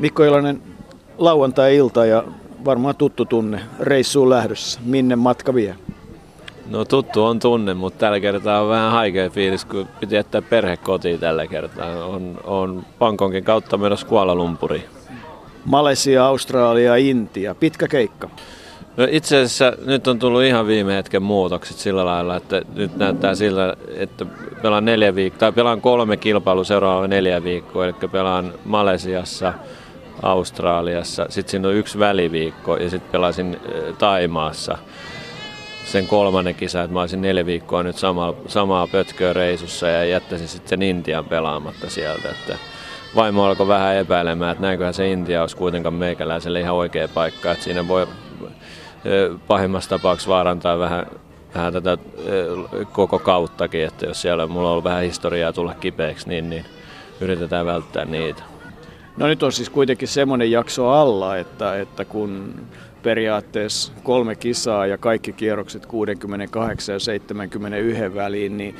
Mikko Ilonen, lauantai-ilta ja varmaan tuttu tunne reissuun lähdössä. Minne matka vie? No tuttu on tunne, mutta tällä kertaa on vähän haikea fiilis, kun piti jättää perhe kotiin tällä kertaa. On, on Pankonkin kautta menossa Kuala Lumpuriin. Malesia, Australia, Intia. Pitkä keikka. No itse asiassa nyt on tullut ihan viime hetken muutokset sillä lailla, että nyt näyttää sillä, että pelaan neljä viikkoa, tai pelaan kolme kilpailua seuraava neljä viikkoa, eli pelaan Malesiassa, Australiassa, sitten siinä on yksi väliviikko ja sitten pelasin Taimaassa sen kolmannen kisa, että mä olisin neljä viikkoa nyt samaa, samaa pötköä reisussa ja jättäisin sitten Intian pelaamatta sieltä. Että vaimo alkoi vähän epäilemään, että näinköhän se Intia olisi kuitenkaan meikäläiselle ihan oikea paikka, että siinä voi pahimmassa tapauksessa vaarantaa vähän, vähän tätä koko kauttakin, että jos siellä mulla on ollut vähän historiaa tulla kipeäksi, niin, niin yritetään välttää niitä. No nyt on siis kuitenkin semmoinen jakso alla, että, että kun periaatteessa kolme kisaa ja kaikki kierrokset 68 ja 71 väliin, niin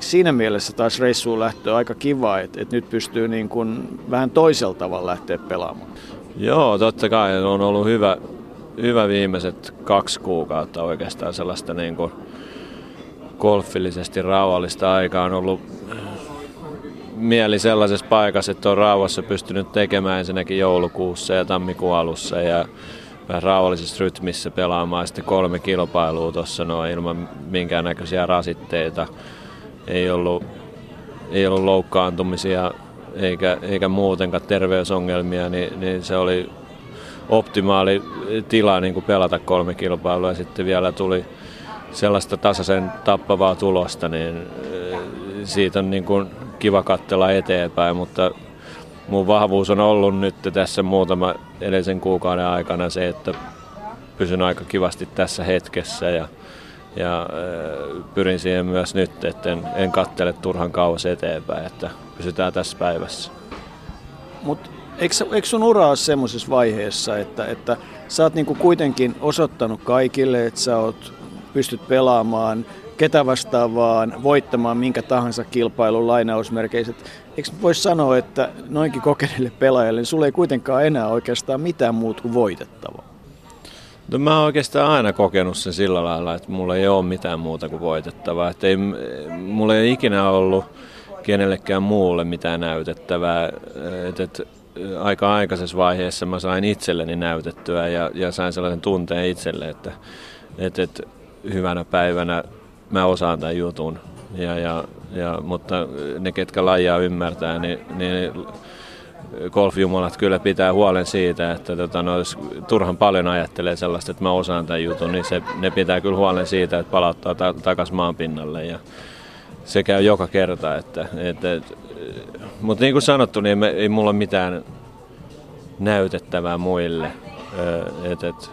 siinä mielessä taas reissuun lähtö aika kiva, että, että nyt pystyy niin kuin vähän toisella tavalla lähteä pelaamaan. Joo, totta kai on ollut hyvä, hyvä viimeiset kaksi kuukautta oikeastaan sellaista niin kuin golfillisesti rauhallista aikaa on ollut mieli sellaisessa paikassa, että on rauhassa pystynyt tekemään ensinnäkin joulukuussa ja tammikuun alussa ja vähän rauhallisessa rytmissä pelaamaan sitten kolme kilpailua tuossa noin ilman minkäännäköisiä rasitteita. Ei ollut, ei ollut loukkaantumisia eikä, eikä muutenkaan terveysongelmia, niin, niin se oli optimaali tila niin kuin pelata kolme kilpailua ja sitten vielä tuli sellaista tasaisen tappavaa tulosta, niin eh, siitä on niin kuin kiva katsella eteenpäin, mutta mun vahvuus on ollut nyt tässä muutama edellisen kuukauden aikana se, että pysyn aika kivasti tässä hetkessä ja, ja äh, pyrin siihen myös nyt, että en, en kattele turhan kauas eteenpäin, että pysytään tässä päivässä. Mutta eikö, eikö sun ura ole semmoisessa vaiheessa, että, että sä oot niinku kuitenkin osoittanut kaikille, että sä oot, pystyt pelaamaan ketä vastaan vaan, voittamaan minkä tahansa kilpailun lainausmerkeissä. Eikö voisi sanoa, että noinkin kokeneille pelaajille, niin sulla ei kuitenkaan enää oikeastaan mitään muuta kuin voitettavaa? No mä oon oikeastaan aina kokenut sen sillä lailla, että mulla ei ole mitään muuta kuin voitettavaa. Että ei, mulla ei ikinä ollut kenellekään muulle mitään näytettävää. Et, et, aika aikaisessa vaiheessa mä sain itselleni näytettyä ja, ja sain sellaisen tunteen itselle, että et, et, hyvänä päivänä mä osaan tämän jutun. Ja, ja, ja, mutta ne, ketkä lajia ymmärtää, niin, niin golfjumalat kyllä pitää huolen siitä, että tota, no, jos turhan paljon ajattelee sellaista, että mä osaan tämän jutun, niin se, ne pitää kyllä huolen siitä, että palauttaa ta- takaisin maan pinnalle. Ja se käy joka kerta. Että, että, et, mutta niin kuin sanottu, niin me, ei mulla ole mitään näytettävää muille. Et, et,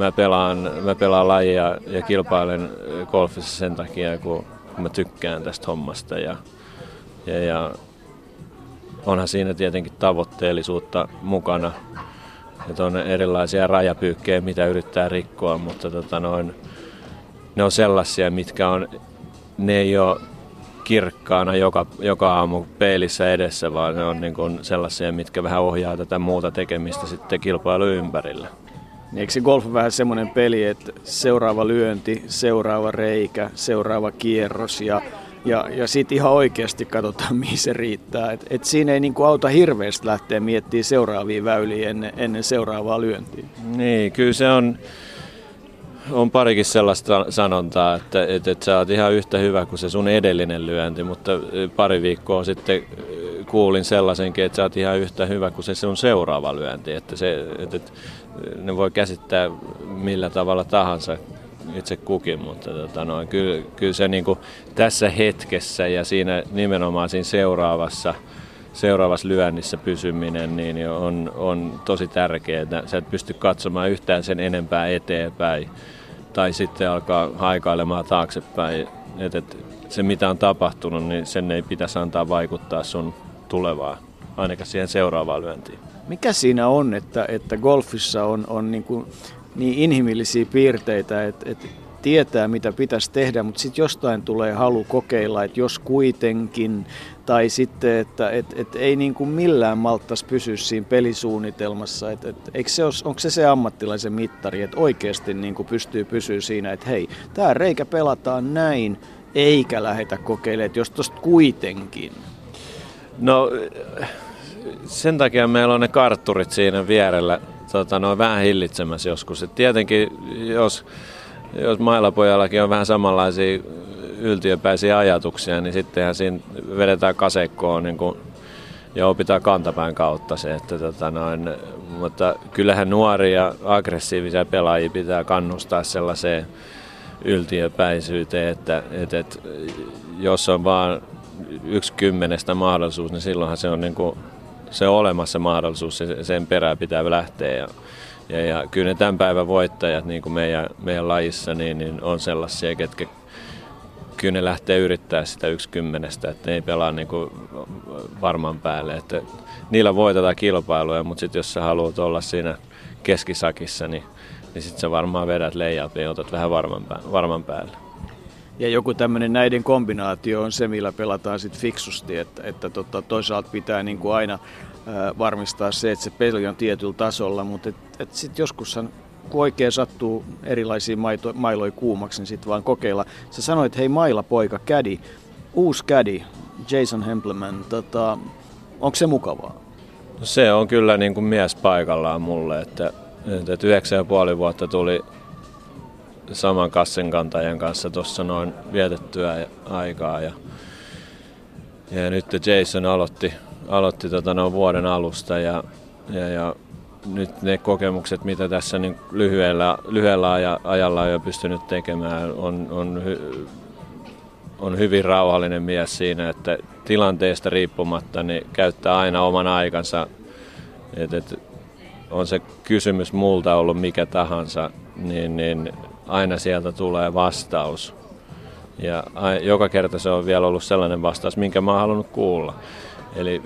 mä pelaan, mä pelaan lajia ja kilpailen golfissa sen takia, kun, kun mä tykkään tästä hommasta. Ja, ja, ja onhan siinä tietenkin tavoitteellisuutta mukana. Että on erilaisia rajapyykkejä, mitä yrittää rikkoa, mutta tota noin, ne on sellaisia, mitkä on, ne ei ole kirkkaana joka, joka aamu peilissä edessä, vaan ne on niin kuin sellaisia, mitkä vähän ohjaa tätä muuta tekemistä sitten kilpailu ympärillä. Niin eikö se golf on vähän semmoinen peli, että seuraava lyönti, seuraava reikä, seuraava kierros ja, ja, ja sitten ihan oikeasti katsotaan, mihin se riittää. Et, et siinä ei niinku auta hirveästi lähteä miettimään seuraavia väyliä ennen, ennen seuraavaa lyöntiä. Niin, kyllä se on, on parikin sellaista sanontaa, että, että, että sä oot ihan yhtä hyvä kuin se sun edellinen lyönti, mutta pari viikkoa sitten kuulin sellaisenkin, että sä oot ihan yhtä hyvä kuin se sun seuraava lyönti. Että se, että, että ne voi käsittää millä tavalla tahansa itse kukin, mutta tota noin, kyllä, kyllä se niin kuin tässä hetkessä ja siinä nimenomaan siinä seuraavassa, seuraavassa lyönnissä pysyminen niin on, on tosi tärkeää. Sä et pysty katsomaan yhtään sen enempää eteenpäin tai sitten alkaa haikailemaan taaksepäin. Et, et, se mitä on tapahtunut, niin sen ei pitäisi antaa vaikuttaa sun tulevaa, ainakaan siihen seuraavaan lyöntiin. Mikä siinä on, että, että golfissa on, on niin, kuin niin inhimillisiä piirteitä, että, että tietää mitä pitäisi tehdä, mutta sitten jostain tulee halu kokeilla, että jos kuitenkin, tai sitten, että et, et ei niin kuin millään malttaisi pysyä siinä pelisuunnitelmassa. Et, et, se onko se se ammattilaisen mittari, että oikeasti niin kuin pystyy pysyä siinä, että hei, tämä reikä pelataan näin, eikä lähetä kokeilemaan, että jos tuosta kuitenkin. No sen takia meillä on ne kartturit siinä vierellä tota, noin vähän hillitsemässä joskus. Et tietenkin jos, jos mailapojallakin on vähän samanlaisia yltiöpäisiä ajatuksia, niin sittenhän siinä vedetään kasekkoon niin kun, ja opitaan kantapään kautta se. Että, tota, noin, mutta kyllähän nuoria aggressiivisia pelaajia pitää kannustaa sellaiseen yltiöpäisyyteen, että, että, että jos on vaan yksi kymmenestä mahdollisuus, niin silloinhan se on niin kuin, se on olemassa mahdollisuus, sen perään pitää lähteä. Ja, ja, ja kyllä ne tämän päivän voittajat niin kuin meidän, meidän lajissa niin, niin on sellaisia, ketkä kyllä ne lähtee yrittää sitä yksi kymmenestä, että ne ei pelaa niin kuin varman päälle. Että niillä voitetaan kilpailuja, mutta sitten jos sä haluat olla siinä keskisakissa, niin, niin sitten sä varmaan vedät leijat ja otat vähän varman päälle. Ja joku tämmöinen näiden kombinaatio on se, millä pelataan sitten fiksusti, että, että tota, toisaalta pitää niin kuin aina ää, varmistaa se, että se peli on tietyllä tasolla, mutta sitten joskushan kun oikein sattuu erilaisia maito, mailoja kuumaksi, niin sitten vaan kokeilla. Sä sanoit, hei maila poika, kädi, uusi kädi, Jason Hempleman, tota, onko se mukavaa? No se on kyllä niin kuin mies paikallaan mulle, että, että yhdeksän ja puoli vuotta tuli saman kassenkantajan kanssa tuossa noin vietettyä aikaa. Ja, ja nyt Jason aloitti, aloitti tota noin vuoden alusta ja, ja, ja nyt ne kokemukset, mitä tässä niin lyhyellä, lyhyellä ajalla on jo pystynyt tekemään, on, on, hy, on hyvin rauhallinen mies siinä, että tilanteesta riippumatta niin käyttää aina oman aikansa. Et, et, on se kysymys multa ollut mikä tahansa, niin, niin aina sieltä tulee vastaus. Ja joka kerta se on vielä ollut sellainen vastaus, minkä mä oon halunnut kuulla. Eli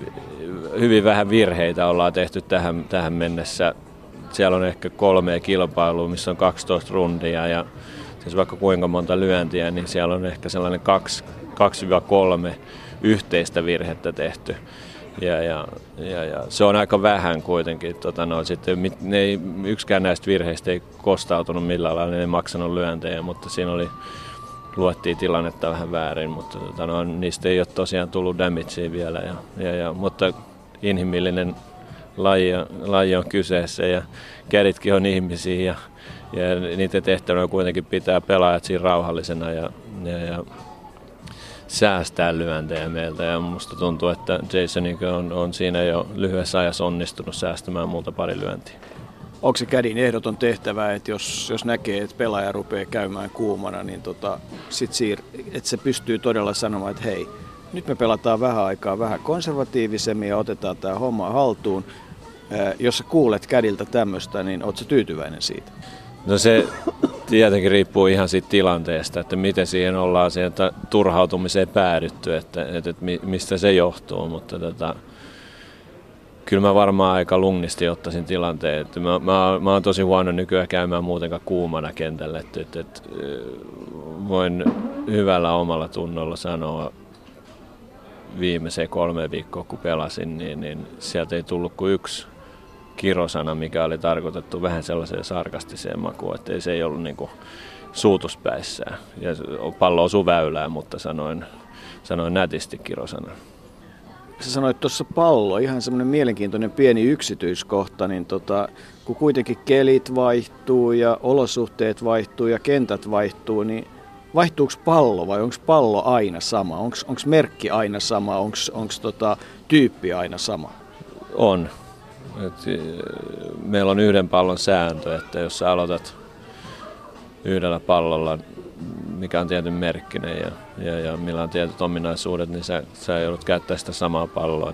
hyvin vähän virheitä ollaan tehty tähän, tähän mennessä. Siellä on ehkä kolme kilpailua, missä on 12 rundia ja siis vaikka kuinka monta lyöntiä, niin siellä on ehkä sellainen 2-3 yhteistä virhettä tehty. Ja, ja, ja, ja, se on aika vähän kuitenkin. Tota, no, sitten, ne ei, yksikään näistä virheistä ei kostautunut millään lailla, ne ei maksanut lyöntejä, mutta siinä oli, luettiin tilannetta vähän väärin, mutta tota, no, niistä ei ole tosiaan tullut damagea vielä. Ja, ja, ja, mutta inhimillinen laji, laji on kyseessä ja käditkin on ihmisiä ja, ja niiden tehtävänä kuitenkin pitää pelaajat siinä rauhallisena ja, ja, ja säästää lyöntejä meiltä ja musta tuntuu, että Jason on, on siinä jo lyhyessä ajassa onnistunut säästämään multa pari lyöntiä. Onko se kädin ehdoton tehtävä, että jos, jos näkee, että pelaaja rupeaa käymään kuumana, niin tota, sit siir, että se pystyy todella sanomaan, että hei, nyt me pelataan vähän aikaa vähän konservatiivisemmin ja otetaan tämä homma haltuun. Jos sä kuulet kädiltä tämmöistä, niin ootko tyytyväinen siitä? No se tietenkin riippuu ihan siitä tilanteesta, että miten siihen ollaan sieltä turhautumiseen päädytty, että, että, että mistä se johtuu, mutta tota, kyllä mä varmaan aika lungisti ottaisin tilanteen. Että mä, mä, mä oon tosi huono nykyään käymään muutenkaan kuumana kentällä, että, että, että voin hyvällä omalla tunnolla sanoa viimeiseen kolme viikkoa kun pelasin, niin, niin sieltä ei tullut kuin yksi kirosana, mikä oli tarkoitettu vähän sellaiseen sarkastiseen makuun, että se ei ollut niin kuin suutuspäissään. Ja pallo osui väylään, mutta sanoin, sanoin nätisti kirosana. Sä sanoit tuossa pallo, ihan semmoinen mielenkiintoinen pieni yksityiskohta, niin tota, kun kuitenkin kelit vaihtuu ja olosuhteet vaihtuu ja kentät vaihtuu, niin vaihtuuko pallo vai onko pallo aina sama? Onko merkki aina sama? Onko tota, tyyppi aina sama? On. Et, e, meillä on yhden pallon sääntö, että jos sä aloitat yhdellä pallolla, mikä on tietyn merkkinen ja, ja, ja millä on tietyt ominaisuudet, niin sä, sä joudut käyttämään sitä samaa palloa.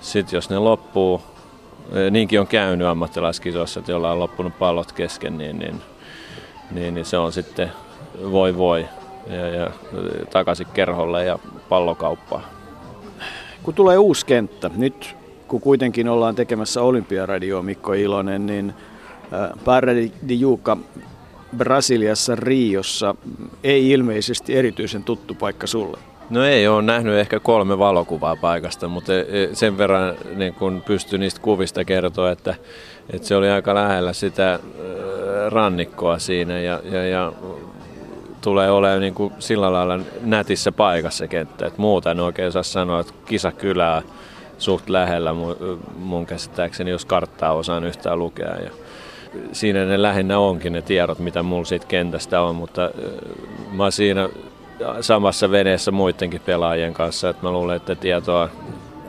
Sitten jos ne loppuu, e, niinkin on käynyt ammattilaiskisoissa, että jolla on loppunut pallot kesken, niin, niin, niin, niin se on sitten voi voi ja, ja takaisin kerholle ja pallokauppaan. Kun tulee uusi kenttä, nyt kun kuitenkin ollaan tekemässä Olympiaradioa Mikko Ilonen, niin Pärredi Juukka Brasiliassa Riossa ei ilmeisesti erityisen tuttu paikka sulle. No ei ole nähnyt ehkä kolme valokuvaa paikasta, mutta e, e, sen verran niin kun pystyi niistä kuvista kertoa, että, että se oli aika lähellä sitä rannikkoa siinä ja, ja, ja tulee olemaan niin kuin sillä lailla nätissä paikassa kenttä. että muuta en oikein saa sanoa, että kisakylää suht lähellä mun käsittääkseni, jos karttaa osaan yhtään lukea. Ja siinä ne lähinnä onkin ne tiedot, mitä mulla siitä kentästä on, mutta mä oon siinä samassa veneessä muidenkin pelaajien kanssa, että mä luulen, että tietoa,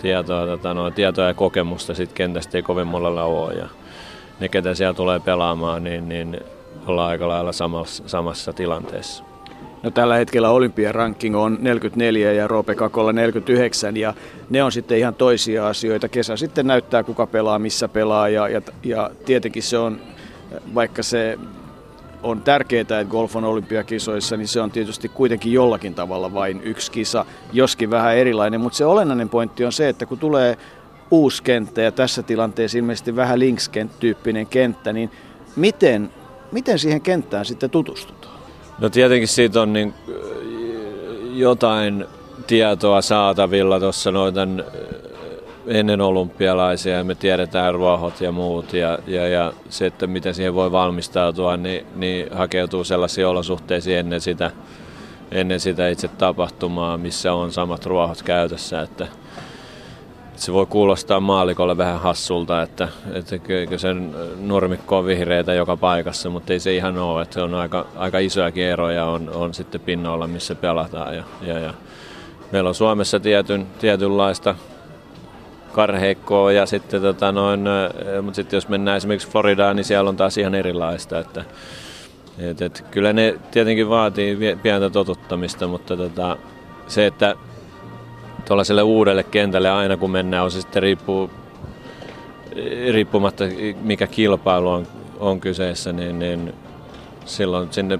tietoa, tota, no, tietoa ja kokemusta siitä kentästä ei kovin monella ole. Ja ne, ketä siellä tulee pelaamaan, niin, niin ollaan aika lailla samassa, samassa tilanteessa. No, tällä hetkellä Olympian ranking on 44 ja Roope Kakolla 49 ja ne on sitten ihan toisia asioita. Kesä sitten näyttää kuka pelaa, missä pelaa ja, ja, ja tietenkin se on, vaikka se on tärkeää, että golf on olympiakisoissa, niin se on tietysti kuitenkin jollakin tavalla vain yksi kisa, joskin vähän erilainen. Mutta se olennainen pointti on se, että kun tulee uusi kenttä ja tässä tilanteessa ilmeisesti vähän links-tyyppinen kenttä, niin miten, miten siihen kenttään sitten tutustutaan? No tietenkin siitä on niin jotain tietoa saatavilla tuossa noiden ennen olympialaisia ja me tiedetään ruohot ja muut ja, ja, ja se, että miten siihen voi valmistautua, niin, niin hakeutuu sellaisiin olosuhteisiin ennen sitä, ennen sitä itse tapahtumaa, missä on samat ruohot käytössä, että, se voi kuulostaa maalikolle vähän hassulta, että, että sen normikko on vihreitä joka paikassa, mutta ei se ihan ole. Että on aika, aika isojakin eroja on, on sitten pinnoilla, missä pelataan. Ja, ja, ja meillä on Suomessa tietyn, tietynlaista karheikkoa ja sitten tota noin, mutta sitten jos mennään esimerkiksi Floridaan, niin siellä on taas ihan erilaista. Että, et, et, kyllä ne tietenkin vaatii pientä totuttamista, mutta tota, se, että tuollaiselle uudelle kentälle aina kun mennään, on se sitten riippuu, riippumatta mikä kilpailu on, on kyseessä, niin, niin silloin sinne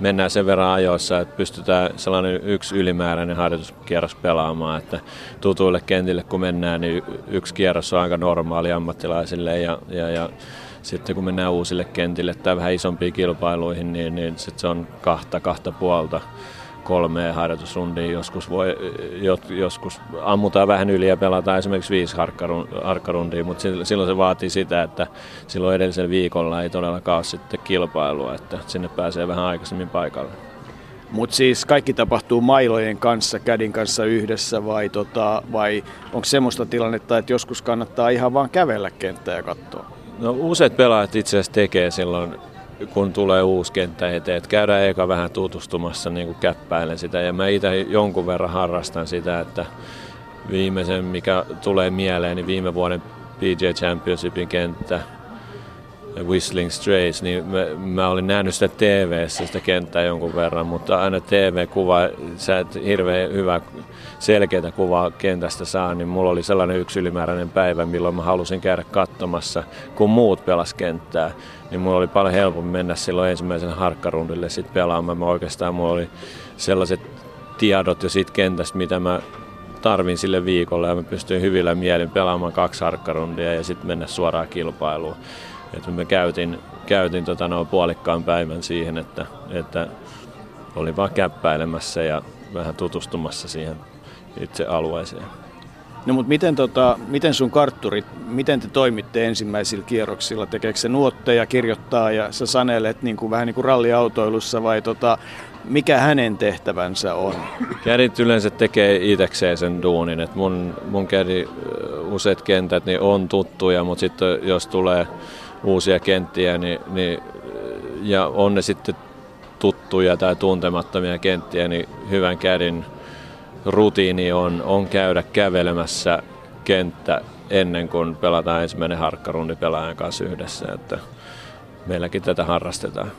mennään sen verran ajoissa, että pystytään sellainen yksi ylimääräinen harjoituskierros pelaamaan, että tutuille kentille kun mennään, niin yksi kierros on aika normaali ammattilaisille ja, ja, ja sitten kun mennään uusille kentille tai vähän isompiin kilpailuihin, niin, niin sitten se on kahta, kahta puolta kolme harjoitusrundia, joskus, voi, joskus ammutaan vähän yli ja pelataan esimerkiksi viisi harkkarundia, mutta silloin se vaatii sitä, että silloin edellisellä viikolla ei todellakaan ole sitten kilpailua, että sinne pääsee vähän aikaisemmin paikalle. Mutta siis kaikki tapahtuu mailojen kanssa, kädin kanssa yhdessä vai, tota, vai onko semmoista tilannetta, että joskus kannattaa ihan vaan kävellä kenttää ja katsoa? No useat pelaajat itse asiassa tekee silloin kun tulee uusi kenttä eteen. Että käydään eka vähän tutustumassa niin kuin käppäilen sitä ja mä itse jonkun verran harrastan sitä, että viimeisen mikä tulee mieleen, niin viime vuoden PGA Championshipin kenttä, Whistling Strays, niin mä, mä olin nähnyt sitä tv sitä kenttää jonkun verran, mutta aina TV-kuva, sä et hirveän hyvä selkeää kuvaa kentästä saa, niin mulla oli sellainen yksi ylimääräinen päivä, milloin mä halusin käydä katsomassa, kun muut pelas kenttää, niin mulla oli paljon helpompi mennä silloin ensimmäisen harkkarundille sitten pelaamaan. Mä oikeastaan mulla oli sellaiset tiedot jo siitä kentästä, mitä mä tarvin sille viikolle ja mä pystyin hyvillä mielin pelaamaan kaksi harkkarundia ja sitten mennä suoraan kilpailuun. Et mä käytin, käytin tota noin puolikkaan päivän siihen, että, että olin vaan käppäilemässä ja vähän tutustumassa siihen itse alueeseen. No mutta miten, tota, miten sun kartturit, miten te toimitte ensimmäisillä kierroksilla? Tekeekö se nuotteja, kirjoittaa ja sä sanelet niin kuin, vähän niin kuin ralliautoilussa vai tota, mikä hänen tehtävänsä on? Kädit yleensä tekee itsekseen sen duunin. Et mun, mun kädi useat kentät niin on tuttuja, mutta sitten jos tulee uusia kenttiä niin, niin, ja on ne sitten tuttuja tai tuntemattomia kenttiä, niin hyvän kädin rutiini on, on käydä kävelemässä kenttä ennen kuin pelataan ensimmäinen harkkarundi pelaajan kanssa yhdessä. Että meilläkin tätä harrastetaan.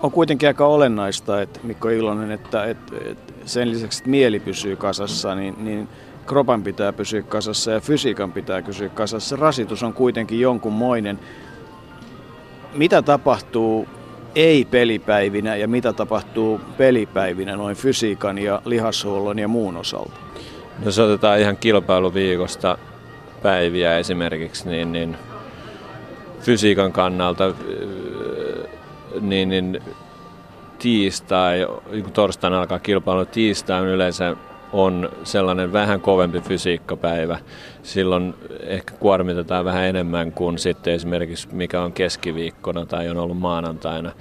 On kuitenkin aika olennaista, että Mikko Ilonen, että, että, että sen lisäksi, että mieli pysyy kasassa, niin, niin kropan pitää pysyä kasassa ja fysiikan pitää pysyä kasassa. Rasitus on kuitenkin jonkunmoinen. Mitä tapahtuu ei-pelipäivinä ja mitä tapahtuu pelipäivinä noin fysiikan ja lihashuollon ja muun osalta? Jos otetaan ihan kilpailuviikosta päiviä esimerkiksi, niin, niin fysiikan kannalta niin, niin tiistai, kun torstaina alkaa kilpailu, tiistai yleensä on sellainen vähän kovempi fysiikkapäivä. Silloin ehkä kuormitetaan vähän enemmän kuin sitten esimerkiksi mikä on keskiviikkona tai on ollut maanantaina.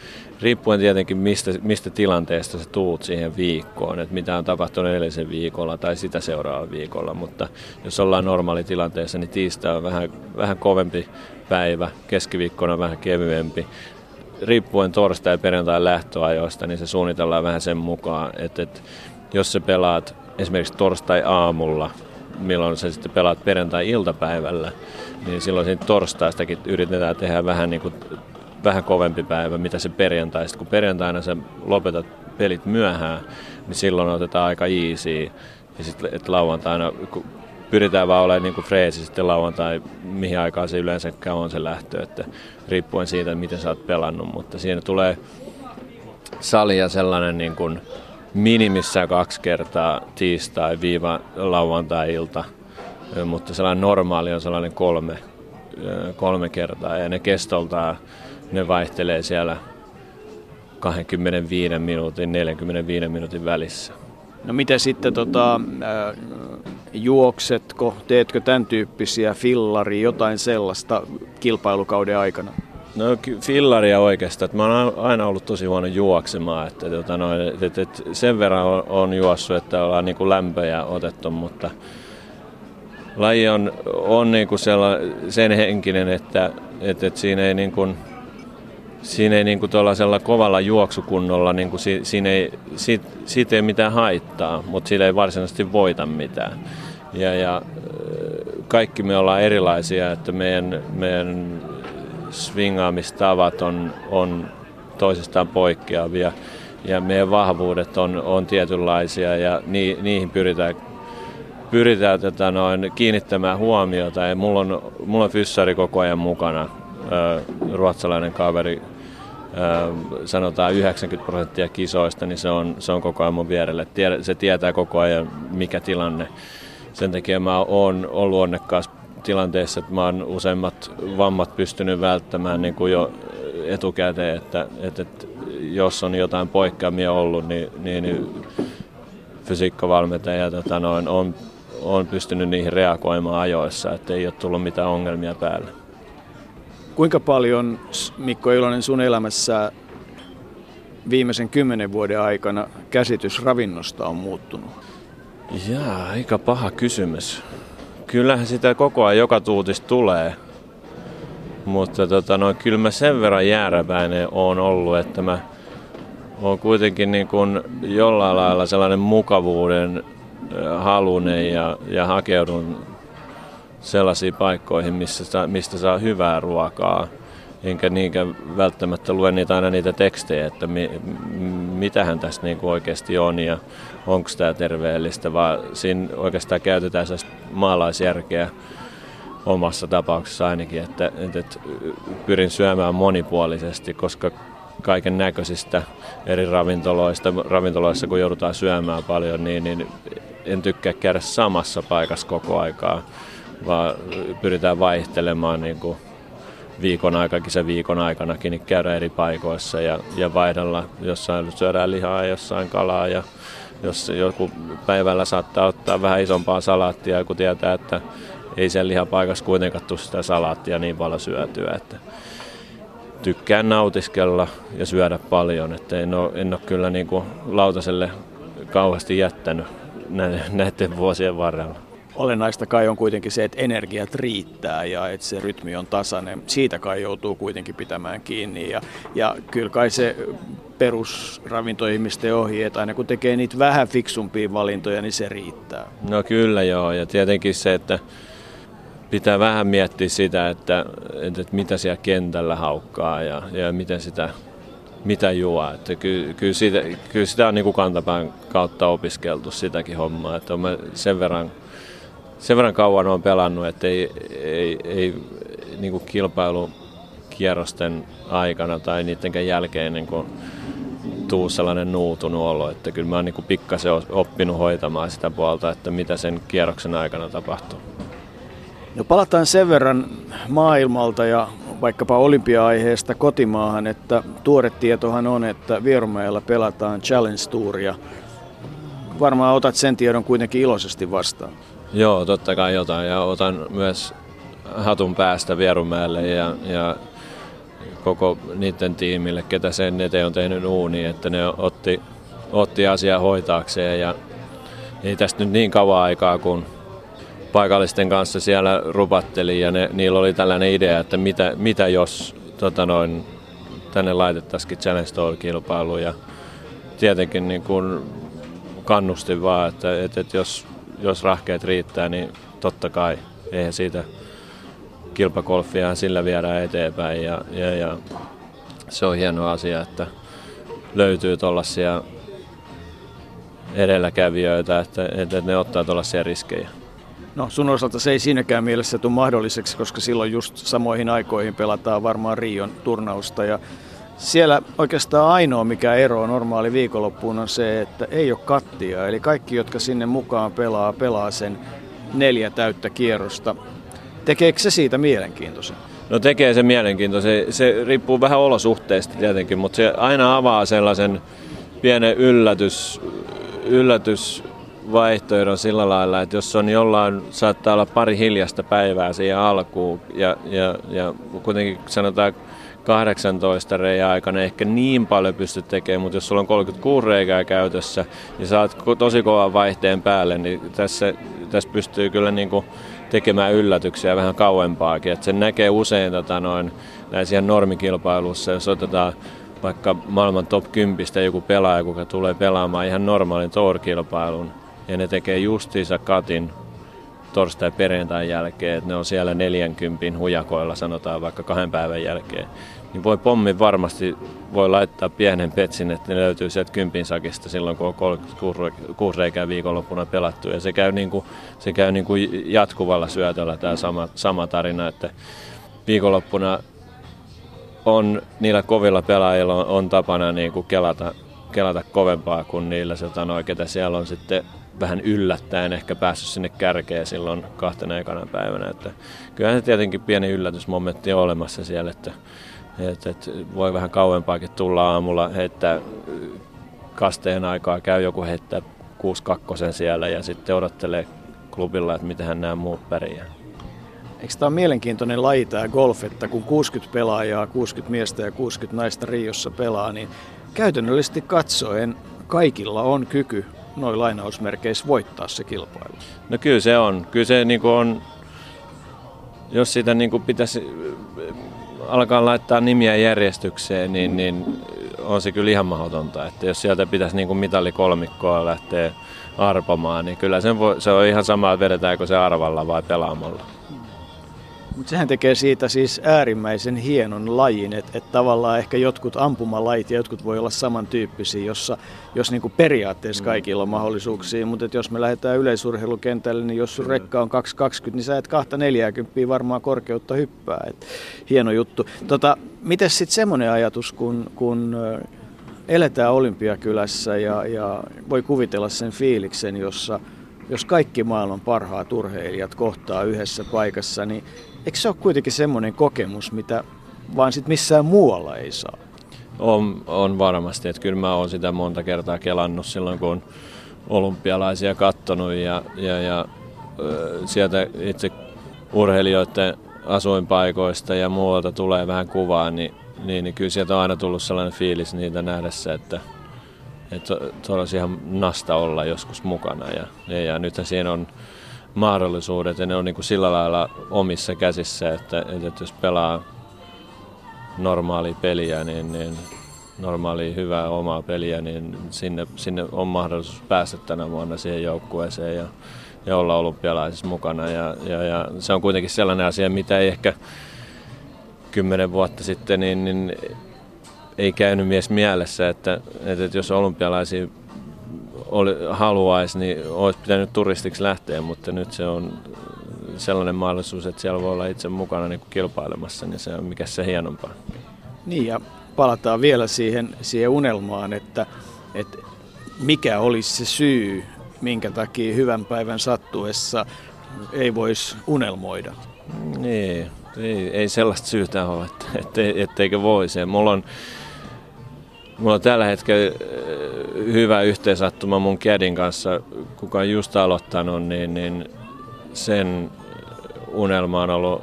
Riippuen tietenkin mistä, mistä tilanteesta sä tuut siihen viikkoon, että mitä on tapahtunut edellisen viikolla tai sitä seuraavalla viikolla. Mutta jos ollaan normaali tilanteessa, niin tiistai on vähän, vähän kovempi päivä, keskiviikkona vähän kevyempi riippuen torstai- ja perjantai lähtöajoista, niin se suunnitellaan vähän sen mukaan, että, että jos sä pelaat esimerkiksi torstai-aamulla, milloin sä sitten pelaat perjantai-iltapäivällä, niin silloin siinä torstaistakin yritetään tehdä vähän, niin kuin, vähän kovempi päivä, mitä se perjantai. Sitten kun perjantaina sä lopetat pelit myöhään, niin silloin otetaan aika easy. Ja sitten että lauantaina, kun pyritään vaan olemaan niin kuin freesi sitten lauantai, mihin aikaan se yleensä on se lähtö, että riippuen siitä, miten sä oot pelannut, mutta siinä tulee salia sellainen niin kuin minimissään kaksi kertaa tiistai viiva lauantai-ilta, mutta sellainen normaali on sellainen kolme, kolme kertaa ja ne kestoltaan ne vaihtelee siellä 25 minuutin, 45 minuutin välissä. No mitä sitten tota, juoksetko, teetkö tämän tyyppisiä fillari, jotain sellaista kilpailukauden aikana? No fillaria oikeastaan. Mä oon aina ollut tosi huono juoksemaan. Että, tota noin, et, et sen verran on, on juossut, että ollaan niin kuin lämpöjä otettu, mutta laji on, on niin kuin sen henkinen, että, että, että siinä ei niin kuin, siinä ei niin kuin kovalla juoksukunnolla, niin kuin si, siinä ei, siitä, siitä ei mitään haittaa, mutta sillä ei varsinaisesti voita mitään. Ja, ja kaikki me ollaan erilaisia, että meidän, meidän swingaamistavat on, on toisistaan poikkeavia ja meidän vahvuudet on, on tietynlaisia ja ni, niihin pyritään, pyritään tätä noin, kiinnittämään huomiota. Ja mulla, on, mulla on fyssari koko ajan mukana, ruotsalainen kaveri, sanotaan 90 prosenttia kisoista, niin se on, se on koko ajan mun vierelle. Se tietää koko ajan, mikä tilanne. Sen takia mä oon ollut onnekkaas tilanteessa, että mä oon useimmat vammat pystynyt välttämään niin kuin jo etukäteen, että, että, että jos on jotain poikkeamia ollut, niin, niin, niin fysiikkavalmentaja tota noin, on, on pystynyt niihin reagoimaan ajoissa, että ei ole tullut mitään ongelmia päälle. Kuinka paljon, Mikko Ilonen, sun elämässä viimeisen kymmenen vuoden aikana käsitys ravinnosta on muuttunut? Jaa, aika paha kysymys kyllähän sitä koko ajan joka tuutista tulee. Mutta tota, no, kyllä mä sen verran jääräpäinen on ollut, että mä oon kuitenkin niin kuin jollain lailla sellainen mukavuuden halunen ja, ja hakeudun sellaisiin paikkoihin, missä, mistä saa hyvää ruokaa. Enkä niinkään välttämättä lue niitä aina niitä tekstejä, että mi, mitähän tässä niin kuin oikeasti on ja onko tämä terveellistä, vaan siinä oikeastaan käytetään maalaisjärkeä omassa tapauksessa ainakin, että, että, että pyrin syömään monipuolisesti, koska kaiken näköisistä eri ravintoloista, ravintoloissa kun joudutaan syömään paljon, niin, niin en tykkää käydä samassa paikassa koko aikaa, vaan pyritään vaihtelemaan niin kuin viikon aikakin se viikon aikanakin, niin käydä eri paikoissa ja, ja vaihdella, jossain syödään lihaa ja jossain kalaa ja jos joku päivällä saattaa ottaa vähän isompaa salaattia, kun tietää, että ei sen lihapaikassa kuitenkaan tule sitä salaattia niin paljon syötyä, että tykkään nautiskella ja syödä paljon, että en ole, en ole kyllä niin kuin lautaselle kauheasti jättänyt näiden vuosien varrella. Olennaista kai on kuitenkin se, että energiat riittää ja että se rytmi on tasainen. Siitä kai joutuu kuitenkin pitämään kiinni ja, ja kyllä kai se perusravintoihmisten ohi, että aina kun tekee niitä vähän fiksumpia valintoja, niin se riittää. No kyllä joo, ja tietenkin se, että pitää vähän miettiä sitä, että, että, mitä siellä kentällä haukkaa ja, ja miten sitä mitä juo. Että kyllä, kyllä, sitä, kyllä sitä on niin kuin kantapään kautta opiskeltu sitäkin hommaa. Että on sen verran, sen verran kauan on pelannut, että ei, ei, ei niin kuin kilpailukierrosten aikana tai niidenkään jälkeen niin kuin tuu sellainen nuutunut olo, että kyllä mä oon niin pikkasen oppinut hoitamaan sitä puolta, että mitä sen kierroksen aikana tapahtuu. No palataan sen verran maailmalta ja vaikkapa olympia-aiheesta kotimaahan, että tuore tietohan on, että Vierumäellä pelataan Challenge Touria. Varmaan otat sen tiedon kuitenkin iloisesti vastaan. Joo, totta kai jotain. Ja otan myös hatun päästä Vierumäelle ja, ja koko niiden tiimille, ketä sen eteen on tehnyt uuni, että ne otti, otti asiaa hoitaakseen. Ja ei tästä nyt niin kauan aikaa, kun paikallisten kanssa siellä rupatteli ja ne, niillä oli tällainen idea, että mitä, mitä jos tota noin, tänne laitettaisiin Challenge Tour-kilpailu ja tietenkin niin kuin kannustin vaan, että, että, että jos, jos rahkeet riittää, niin totta kai eihän siitä kilpakolfia sillä viedään eteenpäin ja, ja, ja se on hieno asia, että löytyy tuollaisia edelläkävijöitä, että, että ne ottaa tuollaisia riskejä. No sun osalta se ei siinäkään mielessä tule mahdolliseksi, koska silloin just samoihin aikoihin pelataan varmaan Rion turnausta ja siellä oikeastaan ainoa mikä ero normaali viikonloppuun on se, että ei ole kattia. Eli kaikki, jotka sinne mukaan pelaa, pelaa sen neljä täyttä kierrosta. Tekeekö se siitä mielenkiintoisen? No tekee se mielenkiintoisen. Se riippuu vähän olosuhteista tietenkin, mutta se aina avaa sellaisen pienen yllätys, yllätys vaihtoehdon sillä lailla, että jos on jollain, saattaa olla pari hiljasta päivää siihen alkuun ja, ja, ja kuitenkin sanotaan 18 reijää aikana ehkä niin paljon pysty tekemään, mutta jos sulla on 36 reikää käytössä ja saat tosi kovan vaihteen päälle, niin tässä, tässä pystyy kyllä niin kuin tekemään yllätyksiä vähän kauempaakin. Et sen näkee usein tota noin, näissä normikilpailussa, jos otetaan vaikka maailman top 10 joku pelaaja, joka tulee pelaamaan ihan normaalin tour-kilpailun, ja ne tekee justiinsa katin torstai perjantain jälkeen, että ne on siellä 40 hujakoilla sanotaan vaikka kahden päivän jälkeen, niin voi pommi varmasti voi laittaa pienen petsin, että ne löytyy sieltä kympin sakista silloin, kun on 36 reikää viikonloppuna pelattu. Ja se käy, niin kuin, se käy niin kuin jatkuvalla syötöllä tämä sama, sama tarina, että viikonloppuna on niillä kovilla pelaajilla on, on tapana niin kuin kelata, kelata kovempaa kuin niillä, noin, ketä siellä on sitten vähän yllättäen ehkä päässyt sinne kärkeen silloin kahtena ekana päivänä. Että kyllähän se tietenkin pieni yllätysmomentti on olemassa siellä, että, että, että voi vähän kauempaakin tulla aamulla heittää kasteen aikaa, käy joku heittää 6-2 siellä ja sitten odottelee klubilla, että miten nämä muut pärjää. Eikö tämä ole mielenkiintoinen laji tämä golf, että kun 60 pelaajaa, 60 miestä ja 60 naista Riossa pelaa, niin käytännöllisesti katsoen kaikilla on kyky noin lainausmerkeissä voittaa se kilpailu? No kyllä se on. Kyllä se niin on, jos sitä niin kuin pitäisi alkaa laittaa nimiä järjestykseen, niin, niin on se kyllä ihan mahdotonta. Että jos sieltä pitäisi niin kuin mitalikolmikkoa lähteä arpomaan, niin kyllä sen voi, se on ihan sama, että vedetäänkö se arvalla vai pelaamalla. Mutta sehän tekee siitä siis äärimmäisen hienon lajin, että et tavallaan ehkä jotkut ampumalajit ja jotkut voi olla samantyyppisiä, jossa, jos niinku periaatteessa mm. kaikilla on mahdollisuuksia, mutta jos me lähdetään yleisurheilukentälle, niin jos sun rekka on 220, niin sä et 240 varmaan korkeutta hyppää. Et hieno juttu. Tota, Miten sitten semmoinen ajatus, kun, kun eletään Olympiakylässä ja, ja voi kuvitella sen fiiliksen, jossa jos kaikki maailman parhaat urheilijat kohtaa yhdessä paikassa, niin Eikö se ole kuitenkin semmoinen kokemus, mitä vaan sit missään muualla ei saa? On, on varmasti, että kyllä mä oon sitä monta kertaa kelannut silloin, kun on olympialaisia kattonut ja, ja, ja sieltä itse urheilijoiden asuinpaikoista ja muualta tulee vähän kuvaa, niin, niin, niin kyllä sieltä on aina tullut sellainen fiilis niitä nähdessä, että, että olisi ihan nasta olla joskus mukana. Ja, ja, ja nythän siinä on mahdollisuudet ja ne on niin kuin sillä lailla omissa käsissä, että, että jos pelaa normaalia peliä, niin, niin normaalia hyvää omaa peliä, niin sinne, sinne on mahdollisuus päästä tänä vuonna siihen joukkueeseen ja, ja olla olympialaisissa mukana. Ja, ja, ja se on kuitenkin sellainen asia, mitä ei ehkä kymmenen vuotta sitten niin, niin ei käynyt mies mielessä, että, että jos olympialaisia oli, haluaisi, niin olisi pitänyt turistiksi lähteä, mutta nyt se on sellainen mahdollisuus, että siellä voi olla itse mukana niin kilpailemassa, niin se on mikä se hienompaa. Niin ja palataan vielä siihen, siihen unelmaan, että, että mikä olisi se syy, minkä takia hyvän päivän sattuessa ei voisi unelmoida. Niin, Ei, ei sellaista syytä ole, että, ette, etteikö voisi. Mulla on, mulla on tällä hetkellä hyvä yhteensattuma mun kädin kanssa, kuka on just aloittanut, niin, niin sen unelma on ollut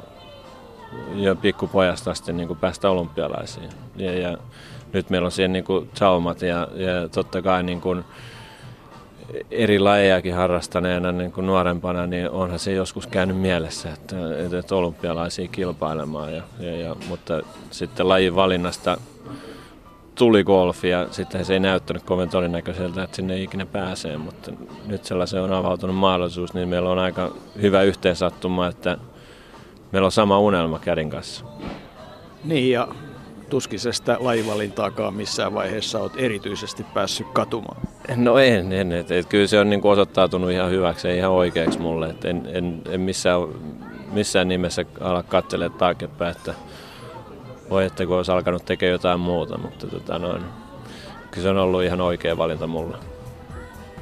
jo pikkupojasta asti niin kuin päästä olympialaisiin. Ja, ja nyt meillä on siihen niin kuin traumat ja, ja totta kai niin kuin eri lajejakin harrastaneena niin kuin nuorempana, niin onhan se joskus käynyt mielessä, että, että olympialaisia kilpailemaan. Ja, ja, ja, mutta sitten lajin valinnasta tuli golfi ja sitten se ei näyttänyt kovin todennäköiseltä, että sinne ei ikinä pääsee, mutta nyt sellaisen on avautunut mahdollisuus, niin meillä on aika hyvä yhteensattuma, että meillä on sama unelma kädin kanssa. Niin ja tuskisesta lajivalintaakaan missään vaiheessa olet erityisesti päässyt katumaan. No en, en et, et, kyllä se on niin osoittautunut ihan hyväksi ja ihan oikeaksi mulle. Et en, en, en missään, missään nimessä ala katselemaan taaksepäin, että voi että kun olisi alkanut tekemään jotain muuta, mutta tota noin, kyllä se on ollut ihan oikea valinta mulle.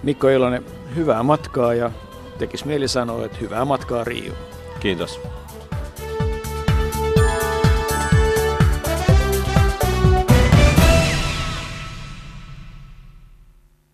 Mikko Ilonen, hyvää matkaa ja tekisi mieli sanoa, että hyvää matkaa Rio. Kiitos.